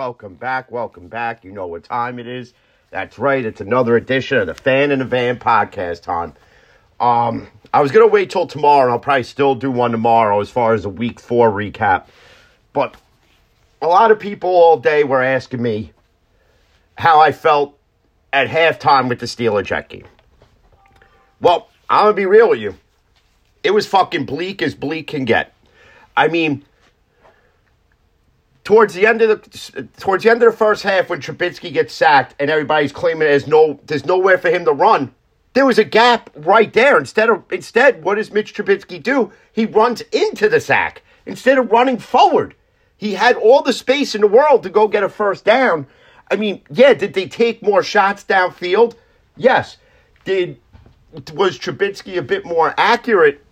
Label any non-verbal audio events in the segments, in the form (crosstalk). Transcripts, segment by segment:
welcome back, welcome back. You know what time it is. That's right, it's another edition of the Fan in the Van podcast time. Um, I was gonna wait till tomorrow, I'll probably still do one tomorrow as far as a week four recap. But a lot of people all day were asking me how I felt at halftime with the Steeler game. Well, I'm gonna be real with you. It was fucking bleak as bleak can get. I mean, towards the end of the towards the end of the first half, when Trubisky gets sacked and everybody's claiming there's no there's nowhere for him to run, there was a gap right there. Instead of instead, what does Mitch Trubisky do? He runs into the sack instead of running forward. He had all the space in the world to go get a first down. I mean, yeah, did they take more shots downfield? Yes. Did was Trubisky a bit more accurate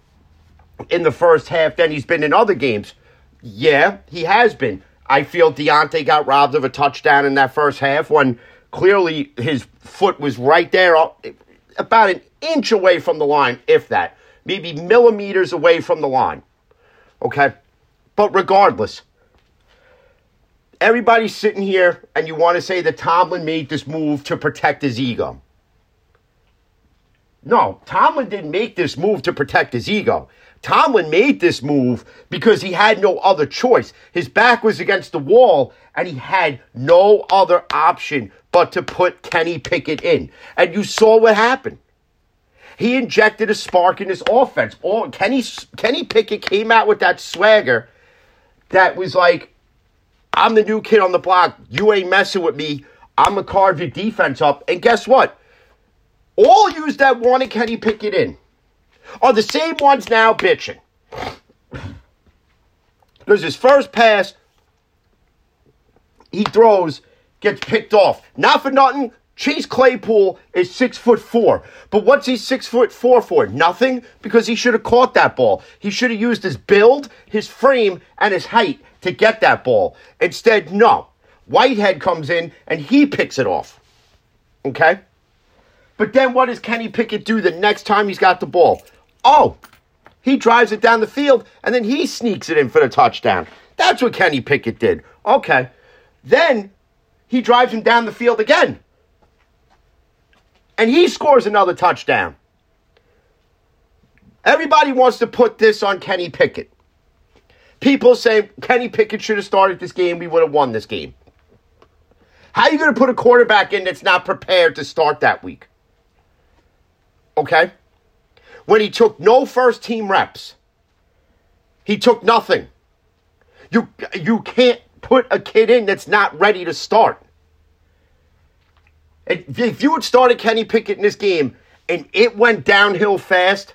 in the first half than he's been in other games? Yeah, he has been. I feel Diontae got robbed of a touchdown in that first half when clearly his foot was right there, about an inch away from the line, if that, maybe millimeters away from the line. Okay? But regardless, everybody's sitting here and you want to say that Tomlin made this move to protect his ego. No, Tomlin didn't make this move to protect his ego. Tomlin made this move because he had no other choice. His back was against the wall and he had no other option but to put Kenny Pickett in. And you saw what happened. He injected a spark in his offense. All Kenny Kenny Pickett came out with that swagger that was like, I'm the new kid on the block. You ain't messing with me. I'm gonna carve your defense up. And guess what? All yous that wanted Kenny Pickett in are the same ones now bitching. Because his first pass, he throws, gets picked off. Not for nothing. Chase Claypool is six foot four. But what's he six foot four for? Nothing? Because he should have caught that ball. He should have used his build, his frame, and his height to get that ball. Instead, no. Whitehead comes in and he picks it off. Okay? But then what does Kenny Pickett do the next time he's got the ball? Oh, he drives it down the field and then he sneaks it in for the touchdown. That's what Kenny Pickett did. Okay. Then he drives him down the field again. And he scores another touchdown. Everybody wants to put this on Kenny Pickett. People say Kenny Pickett should have started this game. We would have won this game. How are you going to put a quarterback in that's not prepared to start that week? Okay? When he took no first team reps, he took nothing. You, you can't put a kid in that's not ready to start. If you had started Kenny Pickett in this game and it went downhill fast,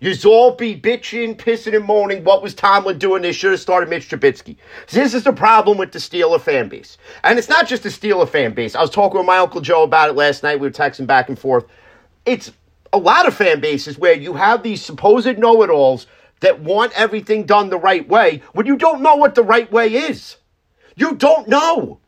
You'd all be bitching, pissing, and moaning. What was Tomlin doing? They should have started Mitch Trubisky. This is the problem with the Steeler fan base. And it's not just the Steeler fan base. I was talking with my Uncle Joe about it last night. We were texting back and forth. It's a lot of fan bases where you have these supposed know it alls that want everything done the right way when you don't know what the right way is. You don't know.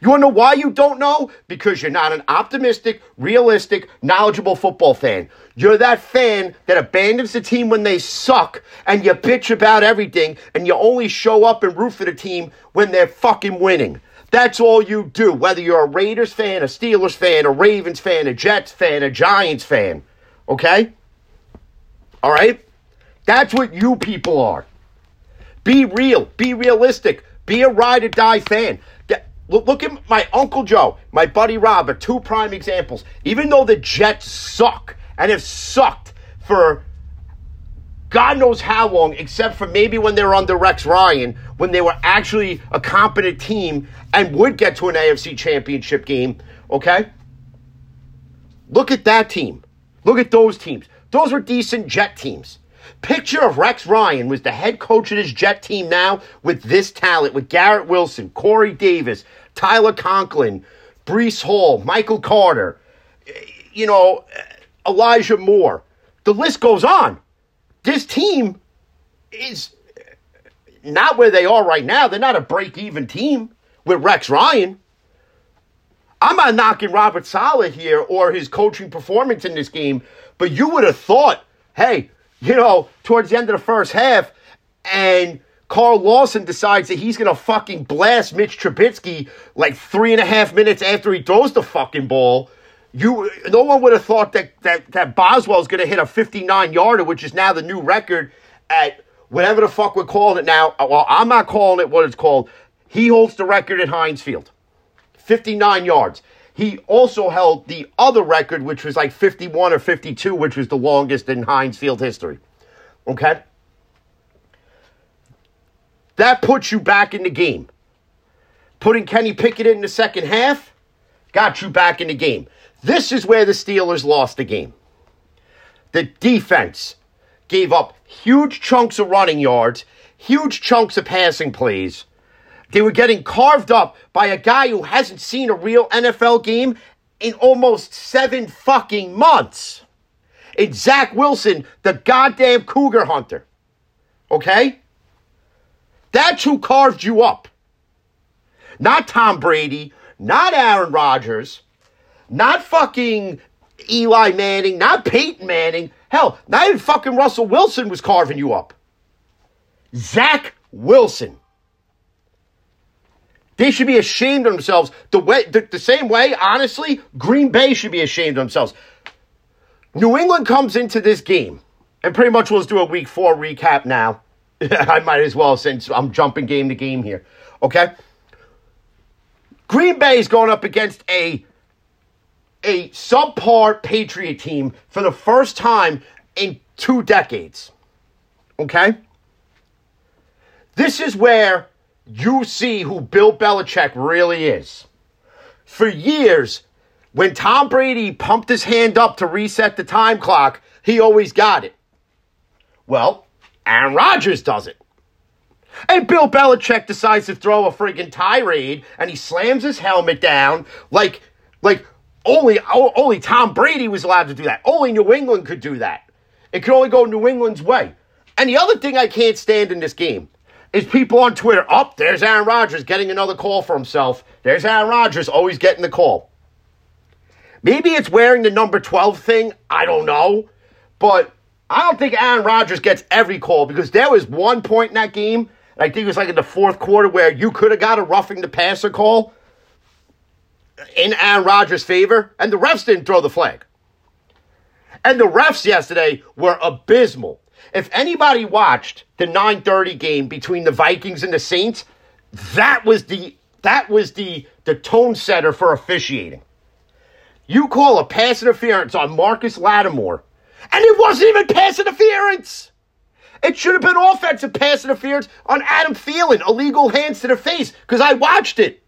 You want to know why you don't know? Because you're not an optimistic, realistic, knowledgeable football fan. You're that fan that abandons the team when they suck and you bitch about everything and you only show up and root for the team when they're fucking winning. That's all you do, whether you're a Raiders fan, a Steelers fan, a Ravens fan, a Jets fan, a Giants fan. Okay? All right? That's what you people are. Be real, be realistic, be a ride or die fan. Look at my Uncle Joe, my buddy Rob, are two prime examples. Even though the Jets suck and have sucked for God knows how long, except for maybe when they were under Rex Ryan, when they were actually a competent team and would get to an AFC championship game, okay? Look at that team. Look at those teams. Those were decent Jet teams. Picture of Rex Ryan was the head coach of his Jet team now with this talent, with Garrett Wilson, Corey Davis, Tyler Conklin, Breece Hall, Michael Carter, you know, Elijah Moore. The list goes on. This team is not where they are right now. They're not a break even team with Rex Ryan. I'm not knocking Robert Saleh here or his coaching performance in this game, but you would have thought, hey, you know, towards the end of the first half, and Carl Lawson decides that he's gonna fucking blast Mitch Trubisky like three and a half minutes after he throws the fucking ball. You, no one would have thought that that that Boswell's gonna hit a 59 yarder, which is now the new record at whatever the fuck we're calling it now. Well, I'm not calling it what it's called. He holds the record at Heinz Field, 59 yards. He also held the other record, which was like 51 or 52, which was the longest in Heinz Field history. Okay? That puts you back in the game. Putting Kenny Pickett in the second half got you back in the game. This is where the Steelers lost the game. The defense gave up huge chunks of running yards, huge chunks of passing plays. They were getting carved up by a guy who hasn't seen a real NFL game in almost seven fucking months. It's Zach Wilson, the goddamn cougar hunter. Okay? That's who carved you up. Not Tom Brady, not Aaron Rodgers, not fucking Eli Manning, not Peyton Manning. Hell, not even fucking Russell Wilson was carving you up. Zach Wilson. They should be ashamed of themselves. The way, the, the same way, honestly, Green Bay should be ashamed of themselves. New England comes into this game, and pretty much we'll do a week four recap now. (laughs) I might as well since I'm jumping game to game here. Okay? Green Bay is going up against a a subpar Patriot team for the first time in two decades. Okay? This is where you see who Bill Belichick really is. For years, when Tom Brady pumped his hand up to reset the time clock, he always got it. Well, Aaron Rodgers does it. And Bill Belichick decides to throw a freaking tirade and he slams his helmet down like like only only Tom Brady was allowed to do that. Only New England could do that. It could only go New England's way. And the other thing I can't stand in this game is people on Twitter. Up oh, there's Aaron Rodgers getting another call for himself. There's Aaron Rodgers always getting the call. Maybe it's wearing the number 12 thing. I don't know. But I don't think Aaron Rodgers gets every call because there was one point in that game, I think it was like in the fourth quarter, where you could have got a roughing the passer call in Aaron Rodgers' favor, and the refs didn't throw the flag. And the refs yesterday were abysmal. If anybody watched the 9:30 game between the Vikings and the Saints, that was the that was the the tone setter for officiating. You call a pass interference on Marcus Lattimore, and it wasn't even pass interference. It should have been offensive pass interference on Adam Thielen, illegal hands to the face, because I watched it.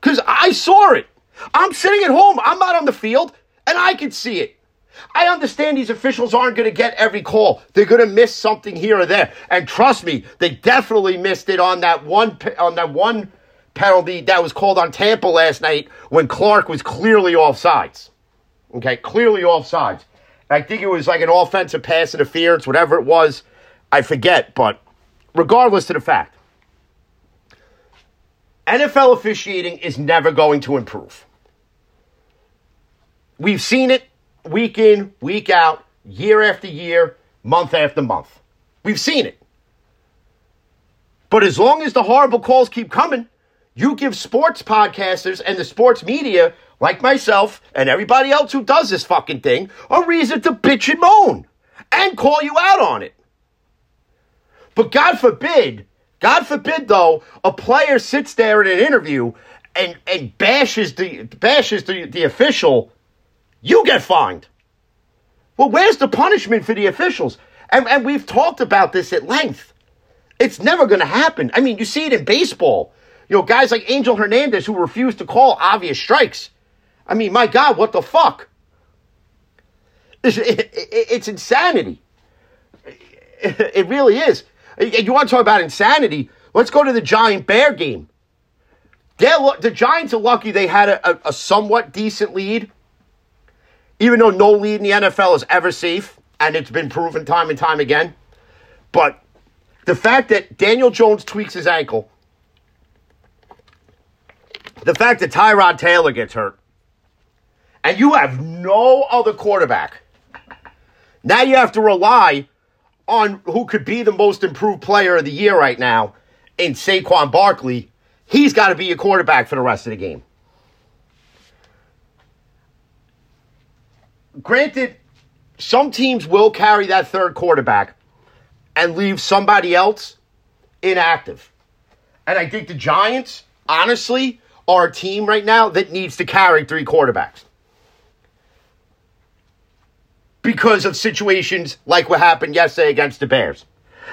Because I saw it. I'm sitting at home. I'm not on the field, and I can see it. I understand these officials aren't going to get every call. They're going to miss something here or there. And trust me, they definitely missed it on that one on that one penalty that was called on Tampa last night when Clark was clearly offsides. Okay, clearly offsides. I think it was like an offensive pass interference, whatever it was. I forget, but regardless to the fact, NFL officiating is never going to improve. We've seen it week in, week out, year after year, month after month. We've seen it. But as long as the horrible calls keep coming, you give sports podcasters and the sports media, like myself and everybody else who does this fucking thing, a reason to bitch and moan and call you out on it. But God forbid God forbid, though, a player sits there in an interview and, and bashes the bashes the, the official, you get fined. Well, where's the punishment for the officials? And, and we've talked about this at length. It's never going to happen. I mean, you see it in baseball. You know, guys like Angel Hernandez who refuse to call obvious strikes. I mean, my God, what the fuck? It's, (laughs) it, it, it's insanity. It really is. You want to talk about insanity? Let's go to the Giant Bear game. They're, the Giants are lucky they had a, a somewhat decent lead, even though no lead in the NFL is ever safe, and it's been proven time and time again. But the fact that Daniel Jones tweaks his ankle, the fact that Tyrod Taylor gets hurt, and you have no other quarterback. Now you have to rely on who could be the most improved player of the year right now in Saquon Barkley, he's got to be your quarterback for the rest of the game. Granted, some teams will carry that third quarterback and leave somebody else inactive. And I think the Giants, honestly, are a team right now that needs to carry three quarterbacks. Because of situations like what happened yesterday against the Bears.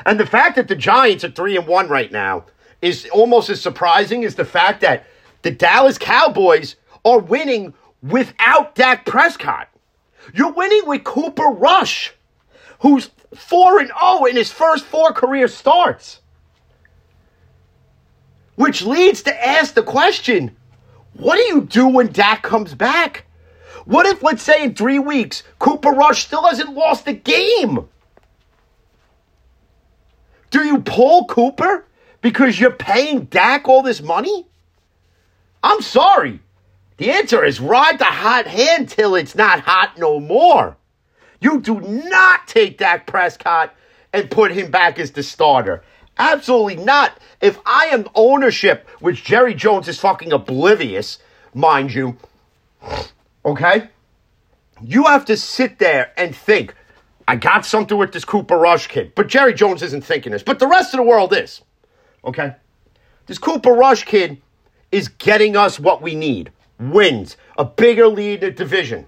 And the fact that the Giants are 3 and 1 right now is almost as surprising as the fact that the Dallas Cowboys are winning without Dak Prescott. You're winning with Cooper Rush, who's 4 and 0 in his first four career starts. Which leads to ask the question what do you do when Dak comes back? What if, let's say, in three weeks, Cooper Rush still hasn't lost a game? Do you pull Cooper because you're paying Dak all this money? I'm sorry. The answer is ride the hot hand till it's not hot no more. You do not take Dak Prescott and put him back as the starter. Absolutely not. If I am ownership, which Jerry Jones is fucking oblivious, mind you, okay? You have to sit there and think, I got something with this Cooper Rush kid. But Jerry Jones isn't thinking this. But the rest of the world is. Okay? This Cooper Rush kid is getting us what we need wins, a bigger lead in division.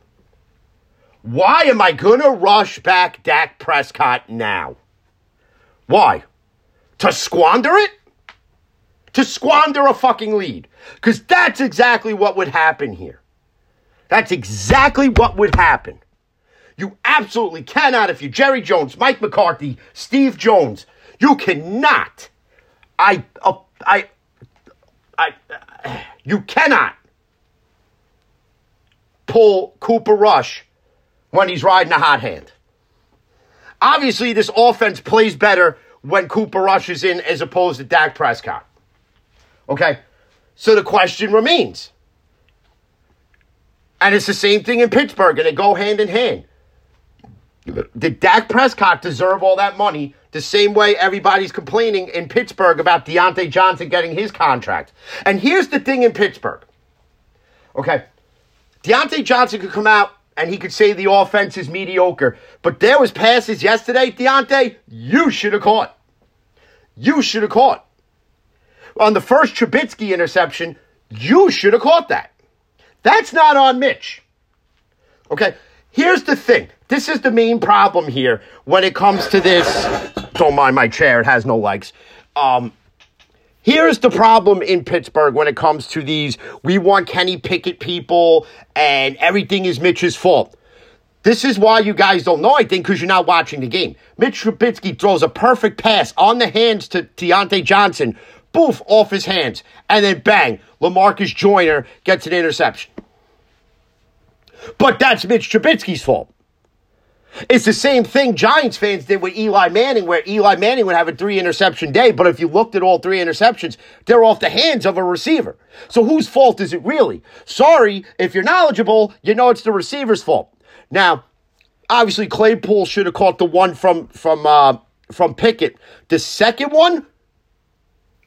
Why am I going to rush back Dak Prescott now? Why? To squander it? To squander a fucking lead. Because that's exactly what would happen here. That's exactly what would happen. You absolutely cannot, if you're Jerry Jones, Mike McCarthy, Steve Jones, you cannot. I, uh, I, I, uh, you cannot pull Cooper Rush when he's riding a hot hand. Obviously, this offense plays better when Cooper Rush is in as opposed to Dak Prescott. Okay? So the question remains. And it's the same thing in Pittsburgh, and they go hand in hand. Did Dak Prescott deserve all that money the same way everybody's complaining in Pittsburgh about Diontae Johnson getting his contract? And here's the thing in Pittsburgh. Okay. Diontae Johnson could come out and he could say the offense is mediocre. But there was passes yesterday, Diontae, you should have caught. You should have caught. On the first Trubisky interception, you should have caught that. That's not on Mitch. Okay, here's the thing. This is the main problem here when it comes to this. Don't mind my chair, it has no legs. Um, Here's the problem in Pittsburgh when it comes to these we want Kenny Pickett people and everything is Mitch's fault. This is why you guys don't know, I think, because you're not watching the game. Mitch Trubisky throws a perfect pass on the hands to Diontae Johnson, boof, off his hands, and then bang, Lamarcus Joyner gets an interception. But that's Mitch Trubisky's fault. It's the same thing Giants fans did with Eli Manning, where Eli Manning would have a three interception day, but if you looked at all three interceptions, they're off the hands of a receiver. So whose fault is it really? Sorry, if you're knowledgeable, you know it's the receiver's fault. Now, obviously Claypool should have caught the one from from uh, from Pickett. The second one,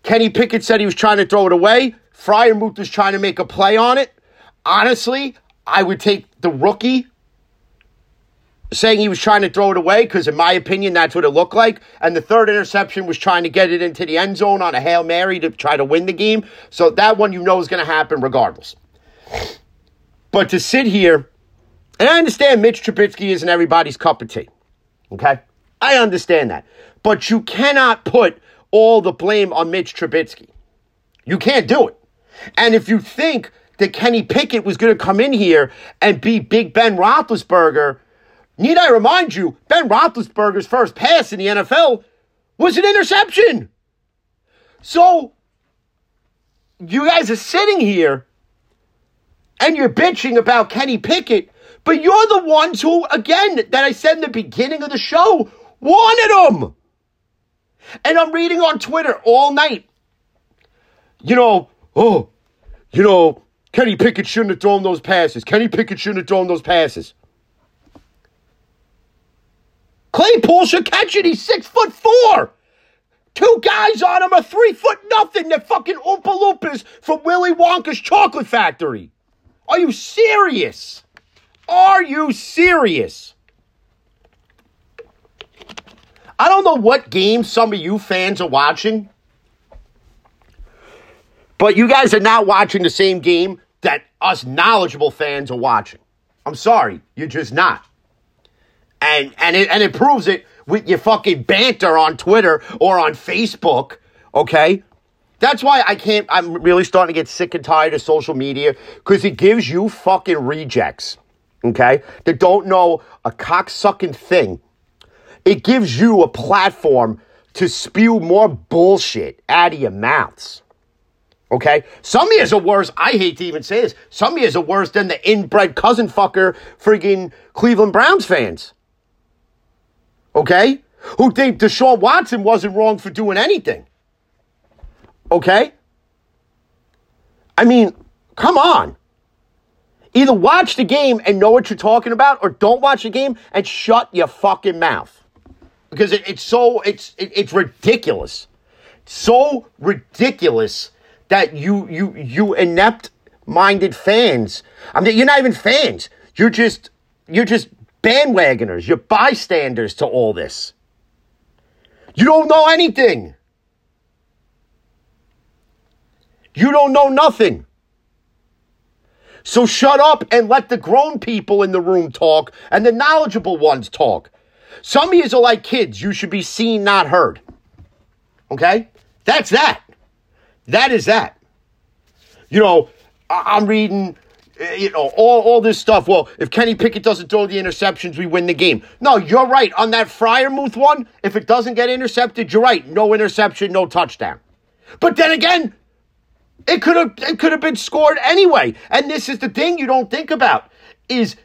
Kenny Pickett said he was trying to throw it away. Freiermuth was trying to make a play on it. Honestly, I would take the rookie saying he was trying to throw it away because, in my opinion, that's what it looked like. And the third interception was trying to get it into the end zone on a Hail Mary to try to win the game. So that one you know is going to happen regardless. But to sit here, and I understand Mitch Trubisky isn't everybody's cup of tea. Okay? I understand that. But you cannot put all the blame on Mitch Trubisky. You can't do it. And if you think that Kenny Pickett was going to come in here and be Big Ben Roethlisberger, Need I remind you, Ben Roethlisberger's first pass in the NFL was an interception. So, you guys are sitting here and you're bitching about Kenny Pickett, but you're the ones who, again, that I said in the beginning of the show, wanted him. And I'm reading on Twitter all night. You know, oh, you know, Kenny Pickett shouldn't have thrown those passes. Kenny Pickett shouldn't have thrown those passes. Claypool should catch it. He's six foot four. Two guys on him are three foot nothing. They're fucking Oompa Loompas from Willy Wonka's chocolate factory. Are you serious? Are you serious? I don't know what game some of you fans are watching, but you guys are not watching the same game that us knowledgeable fans are watching. I'm sorry, you're just not. And and it and it proves it with your fucking banter on Twitter or on Facebook, okay? That's why I can't I'm really starting to get sick and tired of social media cuz it gives you fucking rejects, okay? That don't know a cocksucking thing. It gives you a platform to spew more bullshit out of your mouths. Okay? Some years are worse. I hate to even say this. Some years are worse than the inbred cousin fucker friggin' Cleveland Browns fans. Okay? Who think Deshaun Watson wasn't wrong for doing anything. Okay? I mean, come on. Either watch the game and know what you're talking about, or don't watch the game and shut your fucking mouth. Because it, it's so it's it, it's ridiculous. So ridiculous that you you you inept minded fans. I mean, you're not even fans. You're just you're just bandwagoners. You're bystanders to all this. You don't know anything. You don't know nothing. So shut up and let the grown people in the room talk and the knowledgeable ones talk. Some of you are like kids. You should be seen, not heard. Okay? That's that. That is that. You know, I- am reading, Eh, you know, all, all this stuff. Well, if Kenny Pickett doesn't throw the interceptions, we win the game. No, you're right. On that Freiermuth one, if it doesn't get intercepted, you're right. No interception, no touchdown. But then again, it could have it could have been scored anyway. And this is the thing you don't think about is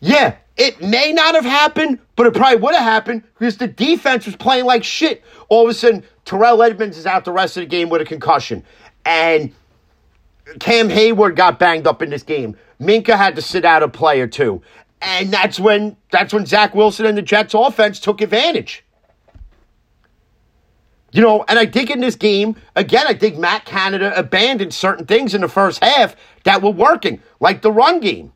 yeah, it may not have happened, but it probably would have happened because the defense was playing like shit. All of a sudden, Terrell Edmunds is out the rest of the game with a concussion. And Cam Hayward got banged up in this game. Minkah had to sit out a play or two. And that's when that's when Zach Wilson and the Jets offense took advantage. You know, and I think in this game, again, I think Matt Canada abandoned certain things in the first half that were working, like the run game.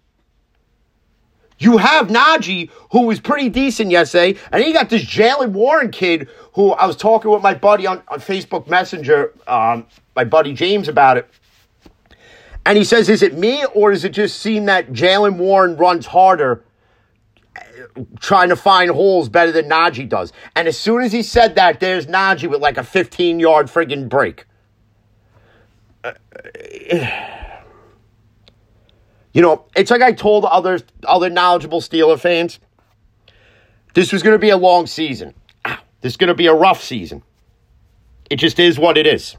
You have Najee, who was pretty decent yesterday, and you got this Jaylen Warren kid who I was talking with my buddy on, on Facebook Messenger, um, my buddy James, about it. And he says, Is it me, or does it just seem that Jaylen Warren runs harder trying to find holes better than Najee does? And as soon as he said that, there's Najee with like a 15 yard friggin' break. (sighs) You know, it's like I told other other knowledgeable Steeler fans. This was going to be a long season. This is going to be a rough season. It just is what it is.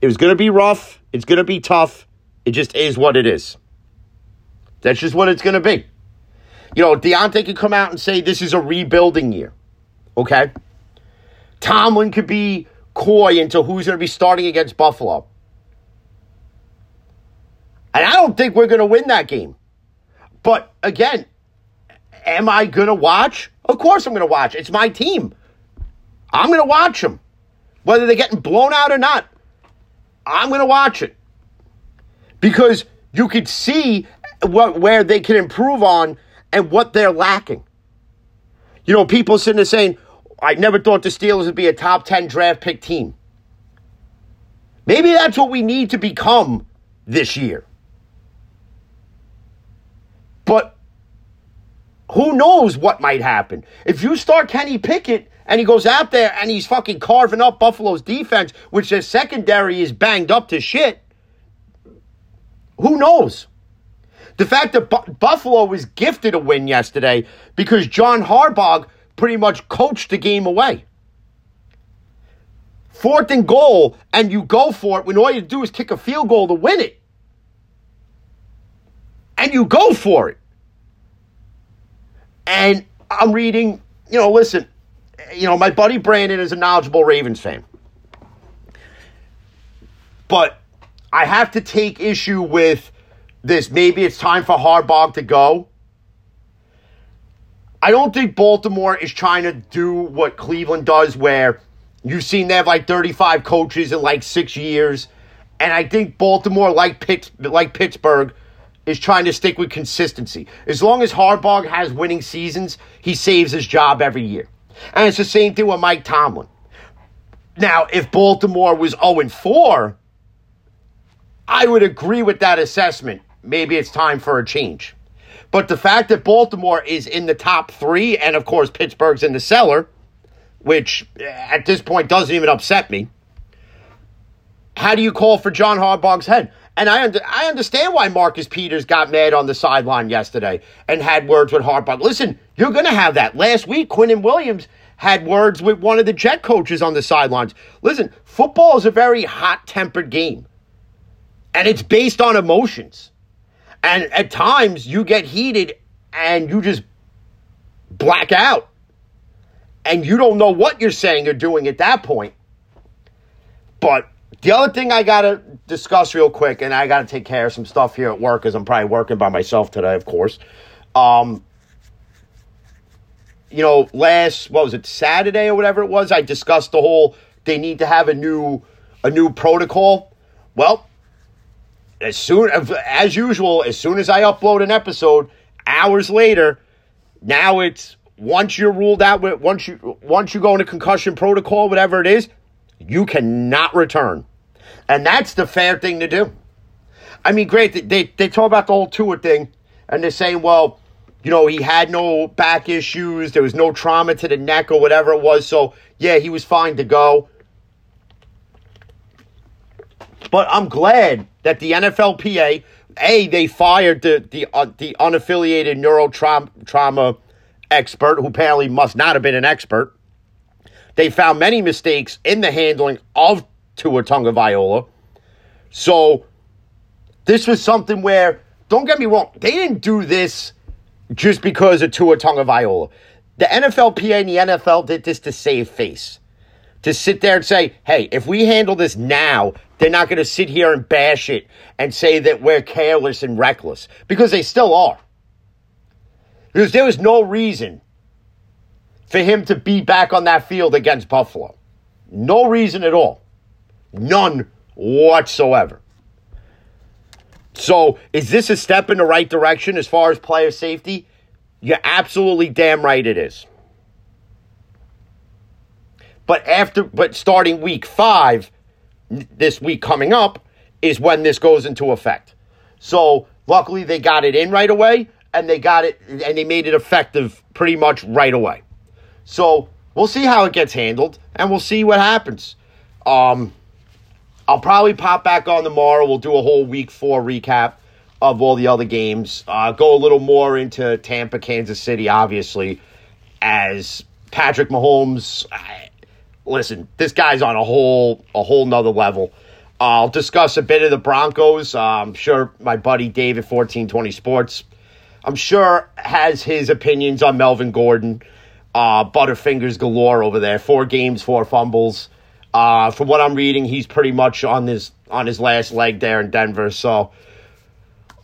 It was going to be rough. It's going to be tough. It just is what it is. That's just what it's going to be. You know, Diontae could come out and say this is a rebuilding year. Okay? Tomlin could be coy into who's going to be starting against Buffalo. And I don't think we're going to win that game. But again, am I going to watch? Of course I'm going to watch. It's my team. I'm going to watch them. Whether they're getting blown out or not, I'm going to watch it. Because you could see what, where they can improve on and what they're lacking. You know, people sitting there saying, I never thought the Steelers would be a top 10 draft pick team. Maybe that's what we need to become this year. But who knows what might happen? If you start Kenny Pickett and he goes out there and he's fucking carving up Buffalo's defense, which their secondary is banged up to shit, who knows? The fact that Bu- Buffalo was gifted a win yesterday because John Harbaugh pretty much coached the game away. Fourth and goal, and you go for it when all you do is kick a field goal to win it and you go for it. And I'm reading, you know, listen, you know, my buddy Brandon is a knowledgeable Ravens fan. But I have to take issue with this. Maybe it's time for Harbaugh to go. I don't think Baltimore is trying to do what Cleveland does, where you've seen they have like 35 coaches in like six years. And I think Baltimore, like like Pittsburgh, is trying to stick with consistency. As long as Harbaugh has winning seasons, he saves his job every year. And it's the same thing with Mike Tomlin. Now, if Baltimore was 0 4, I would agree with that assessment. Maybe it's time for a change. But the fact that Baltimore is in the top three, and of course Pittsburgh's in the cellar, which eh, at this point doesn't even upset me. How do you call for John Harbaugh's head? And I, under, I understand why Marcus Peters got mad on the sideline yesterday and had words with Harbaugh. Listen, you're going to have that. Last week, Quinnen Williams had words with one of the Jet coaches on the sidelines. Listen, football is a very hot tempered game, and it's based on emotions. And at times, you get heated and you just black out. And you don't know what you're saying or doing at that point. But the other thing I got to discuss real quick, and I got to take care of some stuff here at work, because I'm probably working by myself today, of course. Um, you know, last what was it, Saturday or whatever it was, I discussed the whole they need to have a new a new protocol. Well, as soon as as usual, as soon as I upload an episode, hours later, now it's once you're ruled out once you once you go into concussion protocol, whatever it is, you cannot return. And that's the fair thing to do. I mean, great, they, they talk about the whole Tua thing, and they're saying, well, you know, he had no back issues, there was no trauma to the neck or whatever it was, so yeah, he was fine to go. But I'm glad that the NFLPA, A, they fired the, the, uh, the unaffiliated neurotrauma trauma expert, who apparently must not have been an expert. They found many mistakes in the handling of Tua viola, So this was something where, don't get me wrong, they didn't do this just because of Tua viola. The NFLPA and the NFL did this to save face. To sit there and say, hey, if we handle this now, they're not going to sit here and bash it and say that we're careless and reckless because they still are. Because there was no reason for him to be back on that field against Buffalo. No reason at all. None whatsoever. So, is this a step in the right direction as far as player safety? You're absolutely damn right it is. But after but starting week 5 this week coming up is when this goes into effect. So, luckily they got it in right away and they got it and they made it effective pretty much right away. So, we'll see how it gets handled and we'll see what happens. Um I'll probably pop back on tomorrow. We'll do a whole week four recap of all the other games. Uh, go a little more into Tampa, Kansas City, obviously, as Patrick Mahomes. I, listen, this guy's on a whole a whole nother level. I'll discuss a bit of the Broncos. Uh, I'm sure my buddy David, 1420 Sports, I'm sure has his opinions on Melvin Gordon. Uh, Butterfingers galore over there. Four games, four fumbles. Uh, from what I'm reading, he's pretty much on his on his last leg there in Denver. So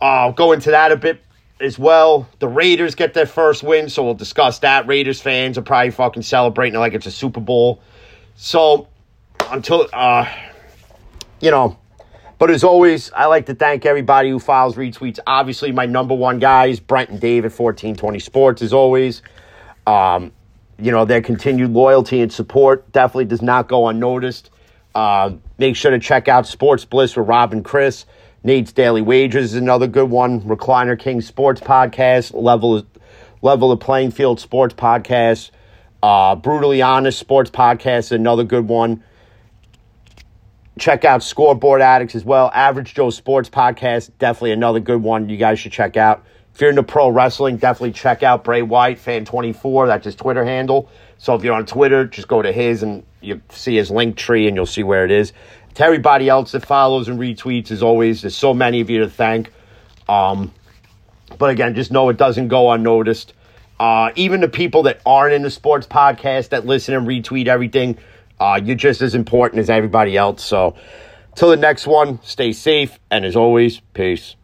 I'll go into that a bit as well. The Raiders get their first win, so we'll discuss that. Raiders fans are probably fucking celebrating like it's a Super Bowl. So until uh, you know. But as always, I like to thank everybody who files retweets. Obviously, my number one guys, Brent and David, 1420 Sports, as always. Um, you know, their continued loyalty and support definitely does not go unnoticed. Uh, make sure to check out Sports Bliss with Rob and Chris. Nate's Daily Wages is another good one. Recliner King Sports Podcast, Level Level the Playing Field Sports Podcast. Uh, Brutally Honest Sports Podcast, another good one. Check out Scoreboard Addicts as well. Average Joe Sports Podcast, definitely another good one you guys should check out. If you're into pro wrestling, definitely check out Bray White, fan24. That's his Twitter handle. So if you're on Twitter, just go to his and you see his link tree and you'll see where it is. To everybody else that follows and retweets, as always, there's so many of you to thank. Um, but again, just know it doesn't go unnoticed. Uh, even the people that aren't in the sports podcast that listen and retweet everything, uh, you're just as important as everybody else. So, till the next one, stay safe, and as always, peace.